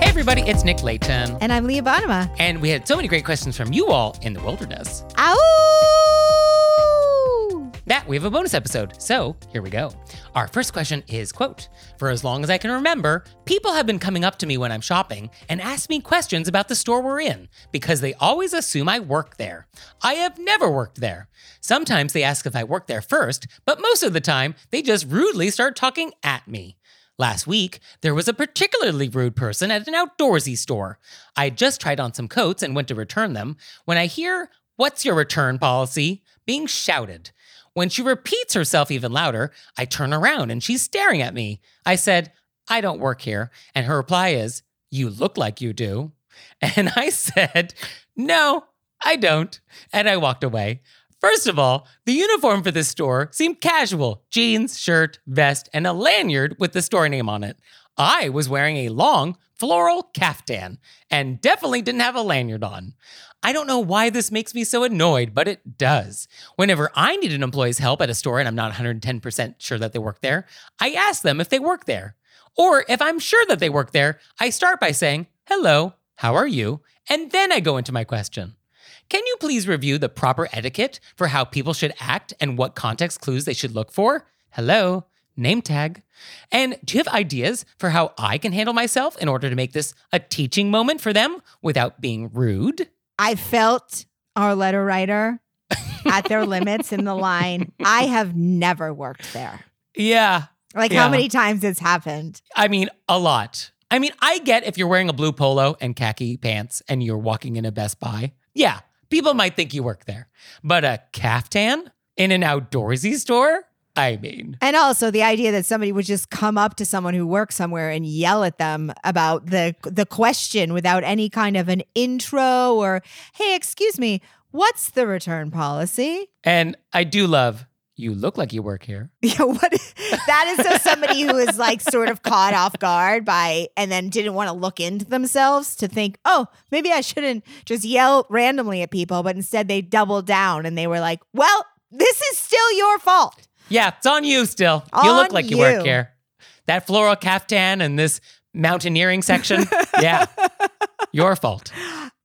Hey everybody, it's Nick Leighton. And I'm Leah Bonnema. And we had so many great questions from you all in the wilderness. Ow! That we have a bonus episode. So here we go. Our first question is quote, for as long as I can remember, people have been coming up to me when I'm shopping and ask me questions about the store we're in because they always assume I work there. I have never worked there. Sometimes they ask if I work there first, but most of the time they just rudely start talking at me. Last week, there was a particularly rude person at an outdoorsy store. I just tried on some coats and went to return them when I hear, What's your return policy? being shouted. When she repeats herself even louder, I turn around and she's staring at me. I said, I don't work here. And her reply is, You look like you do. And I said, No, I don't. And I walked away. First of all, the uniform for this store seemed casual jeans, shirt, vest, and a lanyard with the store name on it. I was wearing a long floral caftan and definitely didn't have a lanyard on. I don't know why this makes me so annoyed, but it does. Whenever I need an employee's help at a store and I'm not 110% sure that they work there, I ask them if they work there. Or if I'm sure that they work there, I start by saying, Hello, how are you? And then I go into my question. Can you please review the proper etiquette for how people should act and what context clues they should look for? Hello, name tag. And do you have ideas for how I can handle myself in order to make this a teaching moment for them without being rude? I felt our letter writer at their limits in the line. I have never worked there. Yeah, Like Yeah. how many times it's happened. I mean, a lot. I mean, I get if you're wearing a blue polo and khaki pants and you're walking in a Best Buy. Yeah, people might think you work there. But a caftan in an outdoorsy store? I mean, And also the idea that somebody would just come up to someone who works somewhere and yell at them about the the question without any kind of an intro or hey, excuse me, what's the return policy? and I do love you look like you work here. Yeah, what that is so somebody who is like sort of caught off guard by and then didn't want to look into themselves to think, oh, maybe I shouldn't just yell randomly at people, but instead they doubled down and they were like, well, this is still your fault. Yeah, it's on you still. you look like you work here. That floral caftan and this mountaineering section. yeah. Your fault.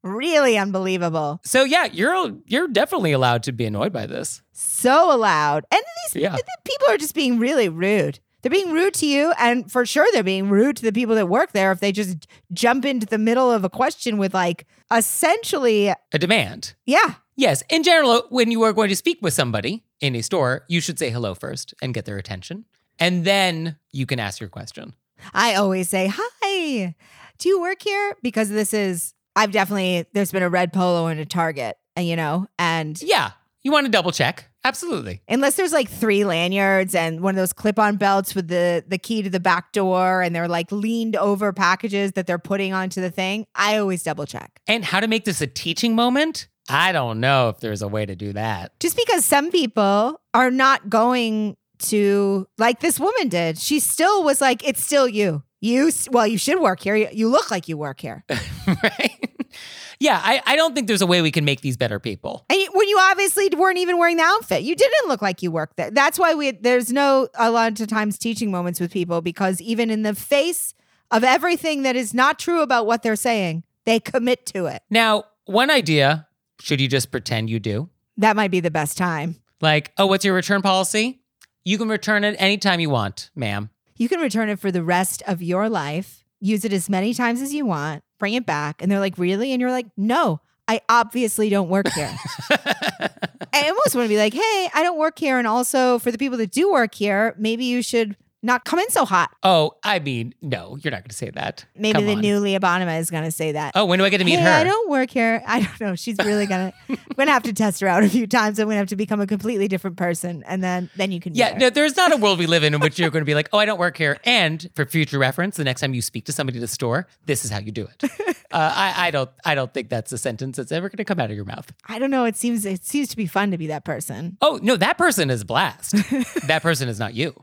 Really unbelievable. So yeah, you're you're definitely allowed to be annoyed by this. So loud. And these Yeah. people are just being really rude. They're being rude to you, and for sure they're being rude to the people that work there if they just jump into the middle of a question with like essentially, A demand. yeah, Yes, in general, when you are going to speak with somebody in a store, you should say hello first and get their attention. And then you can ask your question. I always say, Hi, do you work here? Because this is, I've definitely, there's been a red polo in a Target, and you know, and Yeah, you want to double check. Absolutely. unless there's like three lanyards and one of those clip-on belts with the the key to the back door and they're like leaned over packages that they're putting onto the thing, I always double check. And how to make this a teaching moment? I don't know if there's a way to do that. Just because some people are not going to like this woman did. She still was like, it's still you. You, well, you should work here. You- You look like you work here. right? Yeah, I, I don't think there's a way we can make these better people. And you- when you obviously weren't even wearing the outfit, you didn't look like you worked there. That's why we there's no a lot of times teaching moments with people because even in the face of everything that is not true about what they're saying, they commit to it. Now, one idea should you just pretend you do? That might be the best time. Like, oh, what's your return policy? You can return it anytime you want, ma'am. You can return it for the rest of your life, use it as many times as you want, bring it back. And they're like, really? And you're like, no, I obviously don't work here. I almost want to be like, hey, I don't work here. And also for the people that do work here, maybe you should not come in so hot. oh, I mean, no, you're not going to say that. Maybe Come the on. new Leah Bonnema is going to say that. Oh, when do I get to meet hey, her? I don't work here. I don't know. She's really gonna. I'm gonna have to test her out a few times. I'm gonna have to become a completely different person, and then then you can. meet Yeah, her. no, there's not a world we live in in which you're going to be like, oh, I don't work here. And for future reference, the next time you speak to somebody at the store, this is how you do it. uh, I, I don't, I don't think that's a sentence that's ever going to come out of your mouth. I don't know. It seems it seems to be fun to be that person. Oh no, that person is a blast. that person is not you.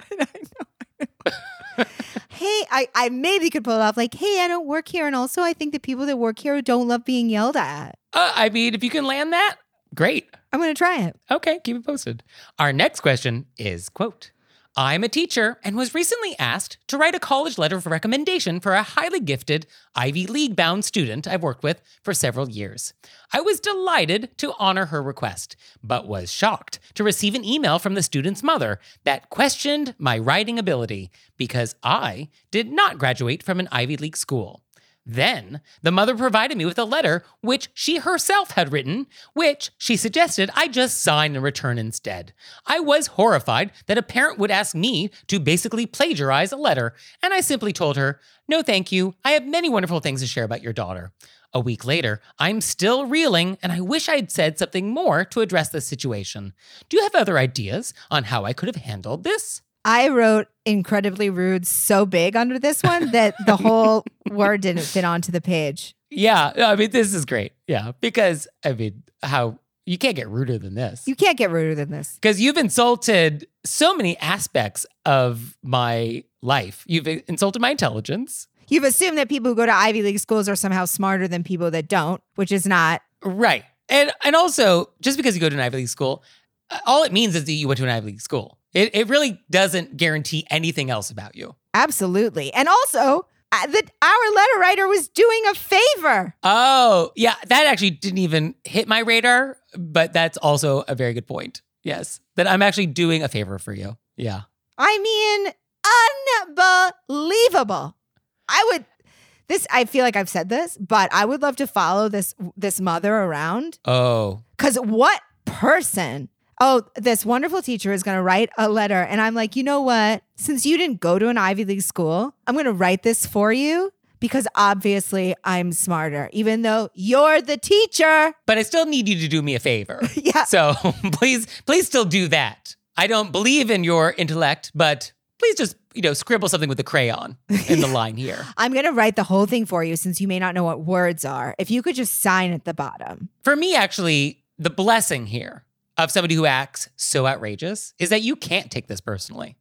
Hey, I I maybe could pull it off. Like, hey, I don't work here, and also I think the people that work here don't love being yelled at. Uh, I mean, if you can land that, great. I'm gonna try it. Okay, keep it posted. Our next question is quote, I'm a teacher and was recently asked to write a college letter of recommendation for a highly gifted Ivy League bound student I've worked with for several years. I was delighted to honor her request, but was shocked to receive an email from the student's mother that questioned my writing ability because I did not graduate from an Ivy League school. Then, the mother provided me with a letter which she herself had written, which she suggested I just sign and return instead. I was horrified that a parent would ask me to basically plagiarize a letter, and I simply told her, No, thank you. I have many wonderful things to share about your daughter. A week later, I'm still reeling, and I wish I'd said something more to address this situation. Do you have other ideas on how I could have handled this? I wrote incredibly rude so big under this one that the whole word didn't fit onto the page. Yeah, I mean, this is great. Yeah, because I mean, how you can't get ruder than this. You can't get ruder than this. Because you've insulted so many aspects of my life. You've insulted my intelligence. You've assumed that people who go to Ivy League schools are somehow smarter than people that don't, which is not. Right. And and also, just because you go to an Ivy League school, all it means is that you went to an Ivy League school. It, it really doesn't guarantee anything else about you. Absolutely. And also, uh, that our letter writer was doing a favor. Oh, yeah. That actually didn't even hit my radar, but that's also a very good point. Yes. That I'm actually doing a favor for you. Yeah. I mean, unbelievable. I would this I feel like I've said this, but I would love to follow this this mother around Oh, cuz what person Oh, this wonderful teacher is going to write a letter and I'm like, "You know what? Since you didn't go to an Ivy League school, I'm going to write this for you because obviously I'm smarter even though you're the teacher." but I still need you to do me a favor. Yeah. So please, please still do that. I don't believe in your intellect, but please just, you know, scribble something with a crayon in the line here. I'm going to write the whole thing for you since you may not know what words are. If you could just sign at the bottom. For me, actually, the blessing here of somebody who acts so outrageous is that you can't take this personally.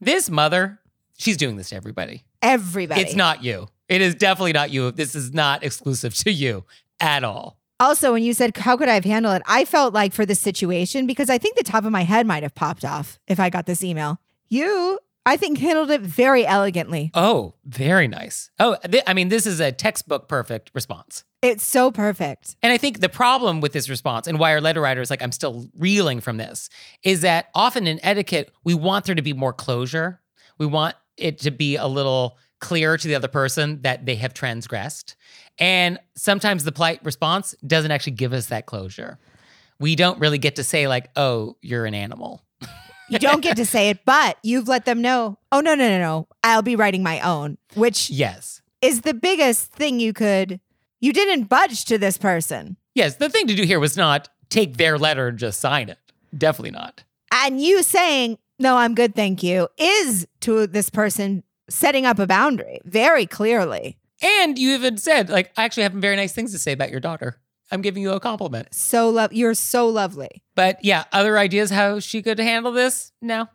This mother, she's doing this to everybody. Everybody. It's not you. It is definitely not you. This is not exclusive to you at all. Also, when you said, How could I have handled it? I felt like for this situation, because I think the top of my head might have popped off if I got this email. You, I think, handled it very elegantly. Oh, very nice. Oh, th- I mean, this is a textbook perfect response. It's so perfect. And I think the problem with this response and why our letter writer is like, I'm still reeling from this, is that often in etiquette, we want there to be more closure. We want it to be a little clearer to the other person that they have transgressed. And sometimes the polite response doesn't actually give us that closure. We don't really get to say, like, oh, you're an animal. You don't get to say it, but you've let them know, oh, no, no, no, no. I'll be writing my own, which Yes. is the biggest thing you could. You didn't budge to this person. Yes. The thing to do here was not take their letter and just sign it. Definitely not. And you saying, no, I'm good, thank you, is to this person setting up a boundary very clearly. And you even said, like, I actually have very nice things to say about your daughter. I'm giving you a compliment. So love you're so lovely. But yeah, other ideas how she could handle this? No.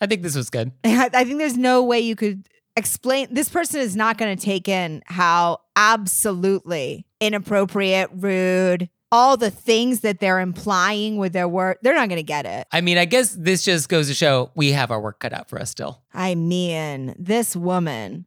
I think this was good. I I think there's no way you could explain this person is not going to take in how absolutely inappropriate, rude, all the things that they're implying with their word, they're not going to get it. I mean, I guess this just goes to show we have our work cut out for us still. I mean, this woman.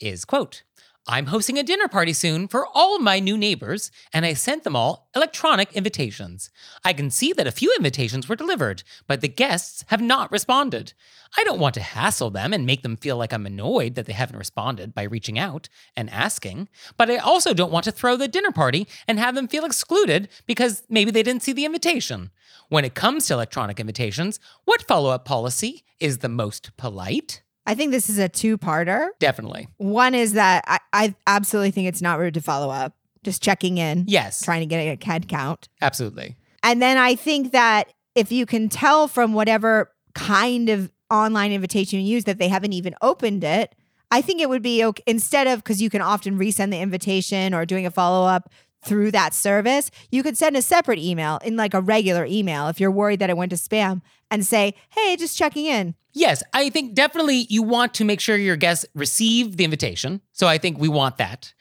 is quote, I'm hosting a dinner party soon for all my new neighbors, and I sent them all electronic invitations. I can see that a few invitations were delivered, but the guests have not responded. I don't want to hassle them and make them feel like I'm annoyed that they haven't responded by reaching out and asking, but I also don't want to throw the dinner party and have them feel excluded because maybe they didn't see the invitation. When it comes to electronic invitations, what follow up policy is the most polite? I think this is a two parter. Definitely. One is that I, I absolutely think it's not rude to follow up, just checking in, Yes, trying to get a head count. absolutely. And then I think that if you can tell from whatever kind of online invitation you use that they haven't even opened it, I think it would be okay instead of because you can often resend the invitation or doing a follow up through that service, you could send a separate email in like a regular email if you're worried that it went to spam and say, hey, just checking in. Yes, I think definitely you want to make sure your guests receive the invitation. So I think we want that.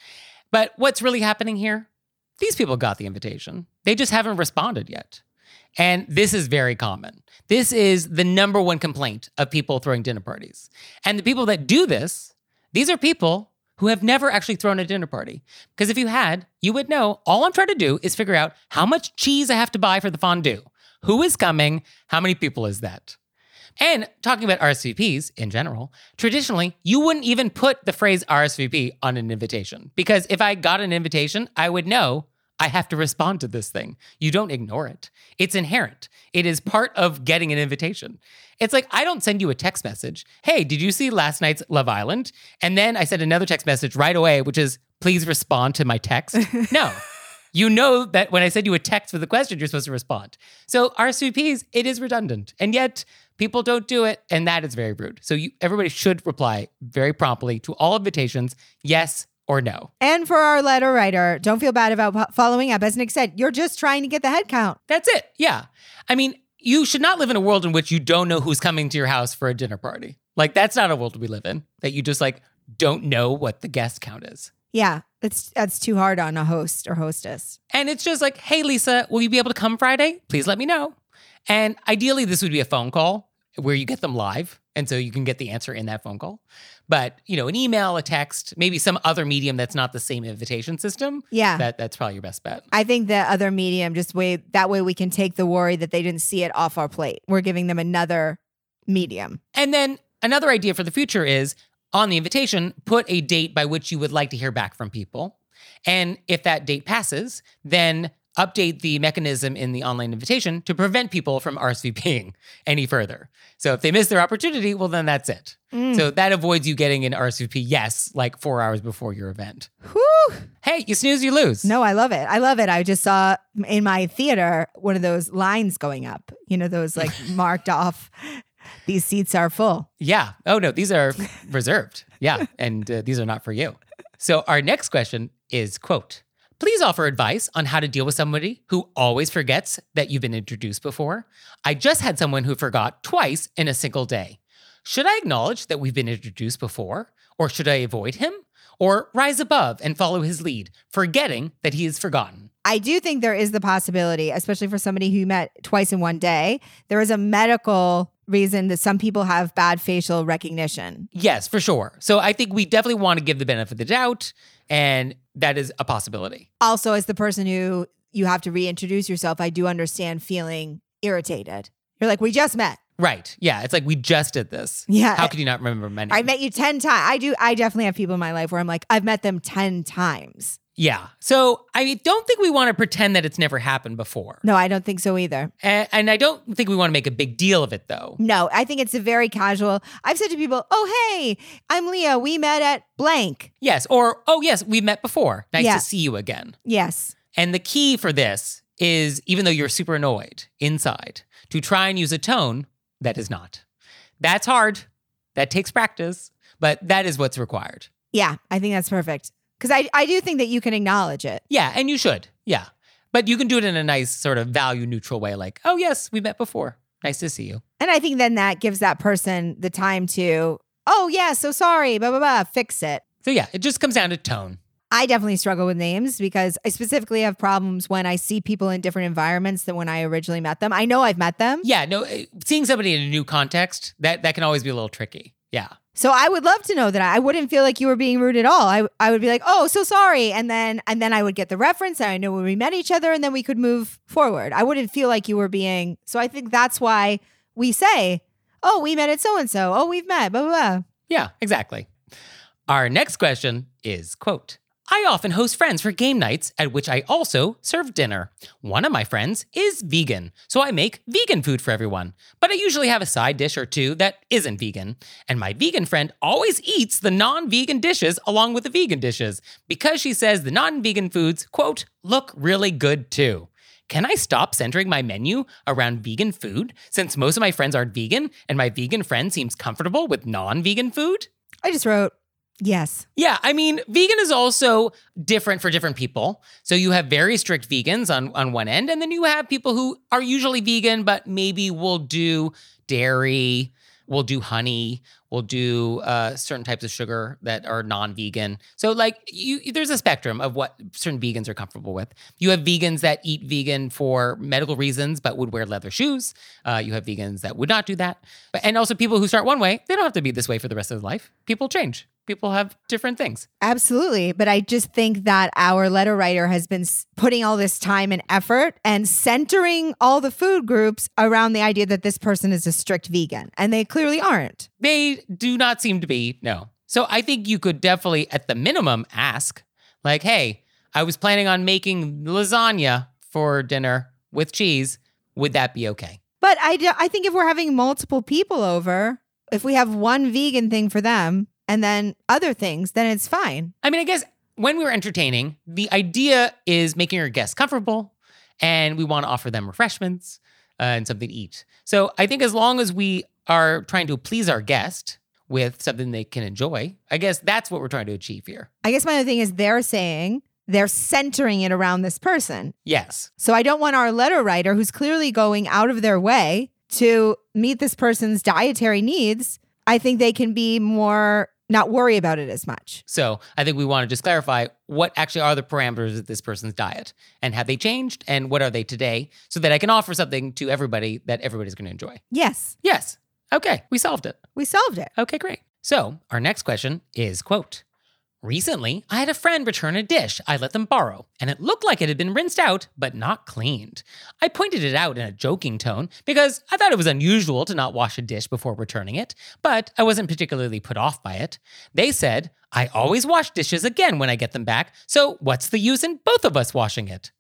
But what's really happening here? These people got the invitation. They just haven't responded yet. And this is very common. This is the number one complaint of people throwing dinner parties. And the people that do this, these are people who have never actually thrown a dinner party. Because if you had, you would know all I'm trying to do is figure out how much cheese I have to buy for the fondue. Who is coming? How many people is that? And talking about RSVPs in general, traditionally, you wouldn't even put the phrase RSVP on an invitation because if I got an invitation, I would know I have to respond to this thing. You don't ignore it. It's inherent. It is part of getting an invitation. It's like I don't send you a text message, hey, did you see last night's Love Island? And then I send another text message right away, which is, please respond to my text. no. You know that when I send you a text with a question, you're supposed to respond. So RSVPs, it is redundant. And yet people don't do it. And that is very rude. So you, everybody should reply very promptly to all invitations, yes or no. And for our letter writer, don't feel bad about following up. As Nick said, you're just trying to get the head count. That's it. Yeah. I mean, you should not live in a world in which you don't know who's coming to your house for a dinner party. Like, that's not a world we live in, that you just like don't know what the guest count is. Yeah, that's that's too hard on a host or hostess. And it's just like, hey, Lisa, will you be able to come Friday? Please let me know. And ideally, this would be a phone call where you get them live. And so you can get the answer in that phone call. But, you know, an email, a text, maybe some other medium that's not the same invitation system. Yeah. That, that's probably your best bet. I think the other medium just way that way we can take the worry that they didn't see it off our plate. We're giving them another medium. And then another idea for the future is on the invitation, put a date by which you would like to hear back from people. And if that date passes, then update the mechanism in the online invitation to prevent people from RSVPing any further. So if they miss their opportunity, well, then that's it. Mm. So that avoids you getting an RSVP yes, like four hours before your event. Whew. Hey, you snooze, you lose. No, I love it. I love it. I just saw in my theater one of those lines going up. You know, those like marked off. These seats are full. Yeah. Oh, no, these are reserved. Yeah. And uh, these are not for you. So our next question is quote, Please offer advice on how to deal with somebody who always forgets that you've been introduced before. I just had someone who forgot twice in a single day. Should I acknowledge that we've been introduced before? Or should I avoid him? Or rise above and follow his lead, forgetting that he is forgotten? I do think there is the possibility, especially for somebody who met twice in one day, there is a medical reason that some people have bad facial recognition. Yes, for sure. So I think we definitely want to give the benefit of the doubt, and that is a possibility. Also, as the person who you have to reintroduce yourself, I do understand feeling irritated. You're like, we just met. Right. Yeah. It's like we just did this. Yeah. How could you not remember my name? I met you 10 times. I do. I definitely have people in my life where I'm like, I've met them 10 times. Yeah. So I don't think we want to pretend that it's never happened before. No, I don't think so either. And, and I don't think we want to make a big deal of it though. No, I think it's a very casual. I've said to people, oh, hey, I'm Leah. We met at blank. Yes. Or, oh, yes, we met before. Nice Yeah. to see you again. Yes. And the key for this is even though you're super annoyed inside, to try and use a tone that is not. That's hard. That takes practice, but that is what's required. Yeah, I think that's perfect. Because I, I do think that you can acknowledge it. Yeah. And you should. Yeah. But you can do it in a nice sort of value neutral way, like, oh, yes, we met before. Nice to see you. And I think then that gives that person the time to, oh, yeah, so sorry, blah, blah, blah, fix it. So, yeah, it just comes down to tone. I definitely struggle with names because I specifically have problems when I see people in different environments than when I originally met them. I know I've met them. Yeah, no, eh, seeing somebody in a new context, that, that can always be a little tricky. Yeah. So I would love to know that I wouldn't feel like you were being rude at all. I I would be like, "Oh, so sorry." And then and then I would get the reference and I know when we met each other and then we could move forward. I wouldn't feel like you were being So I think that's why we say, "Oh, we met at so and so. Oh, we've met." Blah blah blah. Yeah, exactly. Our next question is quote, I often host friends for game nights at which I also serve dinner. One of my friends is vegan, so I make vegan food for everyone. But I usually have a side dish or two that isn't vegan. And my vegan friend always eats the non vegan dishes along with the vegan dishes because she says the non vegan foods, quote, look really good too. Can I stop centering my menu around vegan food since most of my friends aren't vegan and my vegan friend seems comfortable with non vegan food? I just wrote, "Yes." Yeah, I mean, vegan is also different for different people. So you have very strict vegans on on one end, and then you have people who are usually vegan, but maybe will do dairy, will do honey, will do uh, certain types of sugar that are non-vegan. So like, you there's a spectrum of what certain vegans are comfortable with. You have vegans that eat vegan for medical reasons, but would wear leather shoes. Uh, you have vegans that would not do that, and also people who start one way, they don't have to be this way for the rest of their life. People change. People have different things. Absolutely. But I just think that our letter writer has been putting all this time and effort and centering all the food groups around the idea that this person is a strict vegan. And they clearly aren't. They do not seem to be, no. So I think you could definitely, at the minimum, ask, like, hey, I was planning on making lasagna for dinner with cheese. Would that be okay? But I, I think if we're having multiple people over, if we have one vegan thing for them and then other things, then it's fine. I mean, I guess when we're entertaining, the idea is making our guests comfortable and we want to offer them refreshments uh, and something to eat. So I think as long as we are trying to please our guest with something they can enjoy, I guess that's what we're trying to achieve here. I guess my other thing is they're saying they're centering it around this person. Yes. So I don't want our letter writer, who's clearly going out of their way to meet this person's dietary needs, I think they can be more, not worry about it as much. So I think we want to just clarify what actually are the parameters of this person's diet and have they changed and what are they today so that I can offer something to everybody that everybody's going to enjoy. Yes, Yes. Okay. We solved it. we solved it. Okay, great. So our next question is quote, Recently, I had a friend return a dish I let them borrow, and it looked like it had been rinsed out, but not cleaned. I pointed it out in a joking tone because I thought it was unusual to not wash a dish before returning it, but I wasn't particularly put off by it. They said, I always wash dishes again when I get them back, so what's the use in both of us washing it?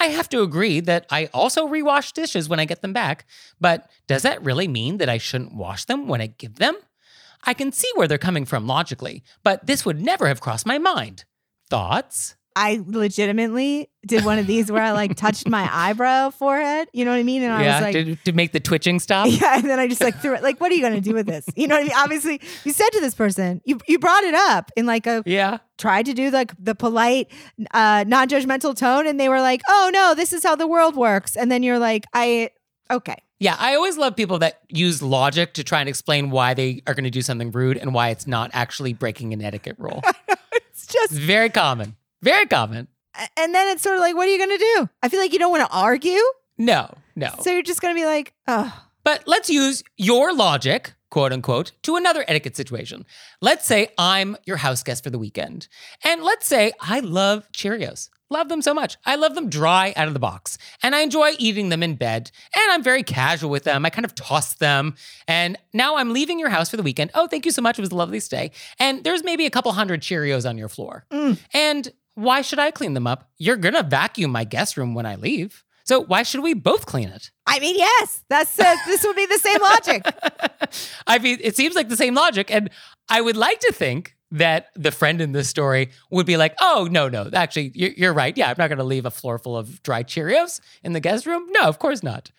I have to agree that I also rewash dishes when I get them back, but does that really mean that I shouldn't wash them when I give them? I can see where they're coming from logically, but this would never have crossed my mind. Thoughts? I legitimately did one of these where I like touched my eyebrow forehead. You know what I mean? And I was like, to, to make the twitching stop. yeah. And then I just like threw it. Like, what are you going to do with this? You know what I mean? Obviously, you said to this person, you you brought it up in like a Yeah. tried to do like the polite, uh, non-judgmental tone, and they were like, "Oh no, this is how the world works." And then you're like, "I okay." Yeah, I always love people that use logic to try and explain why they are going to do something rude and why it's not actually breaking an etiquette rule. It's just, it's very common. Very common. and then it's sort of like, what are you going to do? I feel like you don't want to argue, No, no. so you're just going to be like, "Oh, But let's use your logic, quote unquote, to another etiquette situation. Let's say I'm your house guest for the weekend. And let's say I love Cheerios. Love them so much. I love them dry out of the box. And I enjoy eating them in bed. And I'm very casual with them. I kind of toss them. And now I'm leaving your house for the weekend. Oh, thank you so much. It was a lovely stay. And there's maybe a couple hundred Cheerios on your floor. Mm. And why should I clean them up? You're going to vacuum my guest room when I leave. So why should we both clean it? I mean, yes, that's uh, this would be the same logic." I mean, it seems like the same logic. And I would like to think that the friend in this story would be like, oh, no, no, actually, you're, you're right. Yeah, I'm not going to leave a floor full of dry Cheerios in the guest room. No, of course not.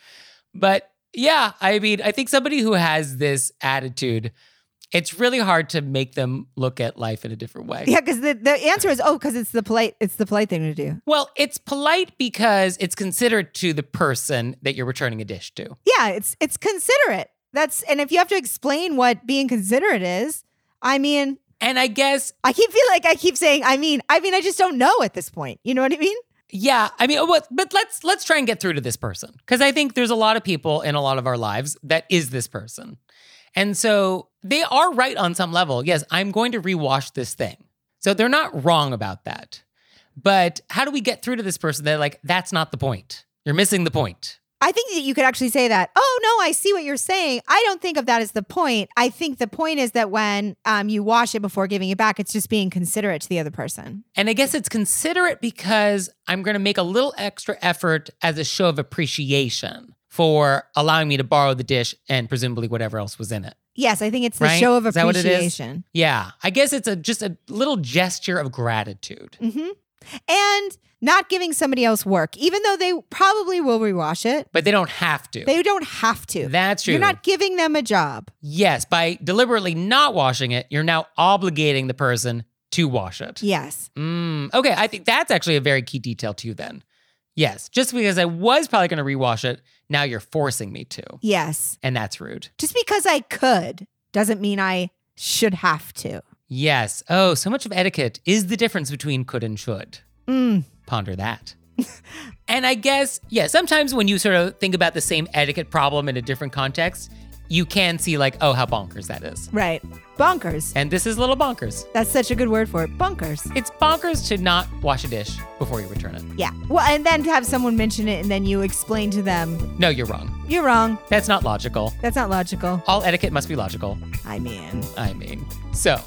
But yeah, I mean, I think somebody who has this attitude, it's really hard to make them look at life in a different way. Yeah, because the, the answer is oh, because it's the polite it's the polite thing to do. Well, it's polite because it's considerate to the person that you're returning a dish to. Yeah, it's it's considerate. That's and if you have to explain what being considerate is, I mean, And I guess I keep feel like I keep saying, I mean, I mean, I just don't know at this point. You know what I mean? Yeah, I mean? But let's let's try and get through to this person because I think there's a lot of people in a lot of our lives that is this person, and so they are right on some level. Yes, I'm going to rewash this thing, so they're not wrong about that. But how do we get through to this person that like that's not the point? You're missing the point. I think that you could actually say that. Oh no, I see what you're saying. I don't think of that as the point. I think the point is that when um, you wash it before giving it back, it's just being considerate to the other person. And I guess it's considerate because I'm going to make a little extra effort as a show of appreciation for allowing me to borrow the dish and presumably whatever else was in it. Yes, I think it's the Right? show of Is that what it is? appreciation. Yeah, I guess it's a just a little gesture of gratitude. hmm And not giving somebody else work, even though they probably will rewash it. But they don't have to. They don't have to. That's true. You're not giving them a job. yes, by deliberately not washing it, you're now obligating the person to wash it. Yes. Mm, okay, I think that's actually a very key detail too. Then, yes, just because I was probably going to rewash it, now you're forcing me to, Yes. and that's rude. Just because I could doesn't mean I should have to. Yes. Oh, so much of etiquette is the difference between could and should. Mm. Ponder that. and I guess, yeah, sometimes when you sort of think about the same etiquette problem in a different context, you can see, like, oh, how bonkers that is. Right. Bonkers. And this is a little bonkers. That's such a good word for it. Bonkers. It's bonkers to not wash a dish before you return it. Yeah. Well, and then to have someone mention it and then you explain to them, No, you're wrong. you're wrong. That's not logical. That's not logical. All etiquette must be logical. I mean, I mean. So,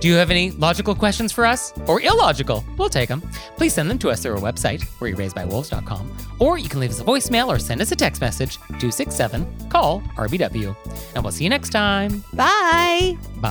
do you have any logical questions for us? Or illogical? We'll take them. Please send them to us through our website, wereraisedbywolves.com, or you can leave us a voicemail or send us a text message, 267 call RBW. And we'll see you next time. bye. Bye.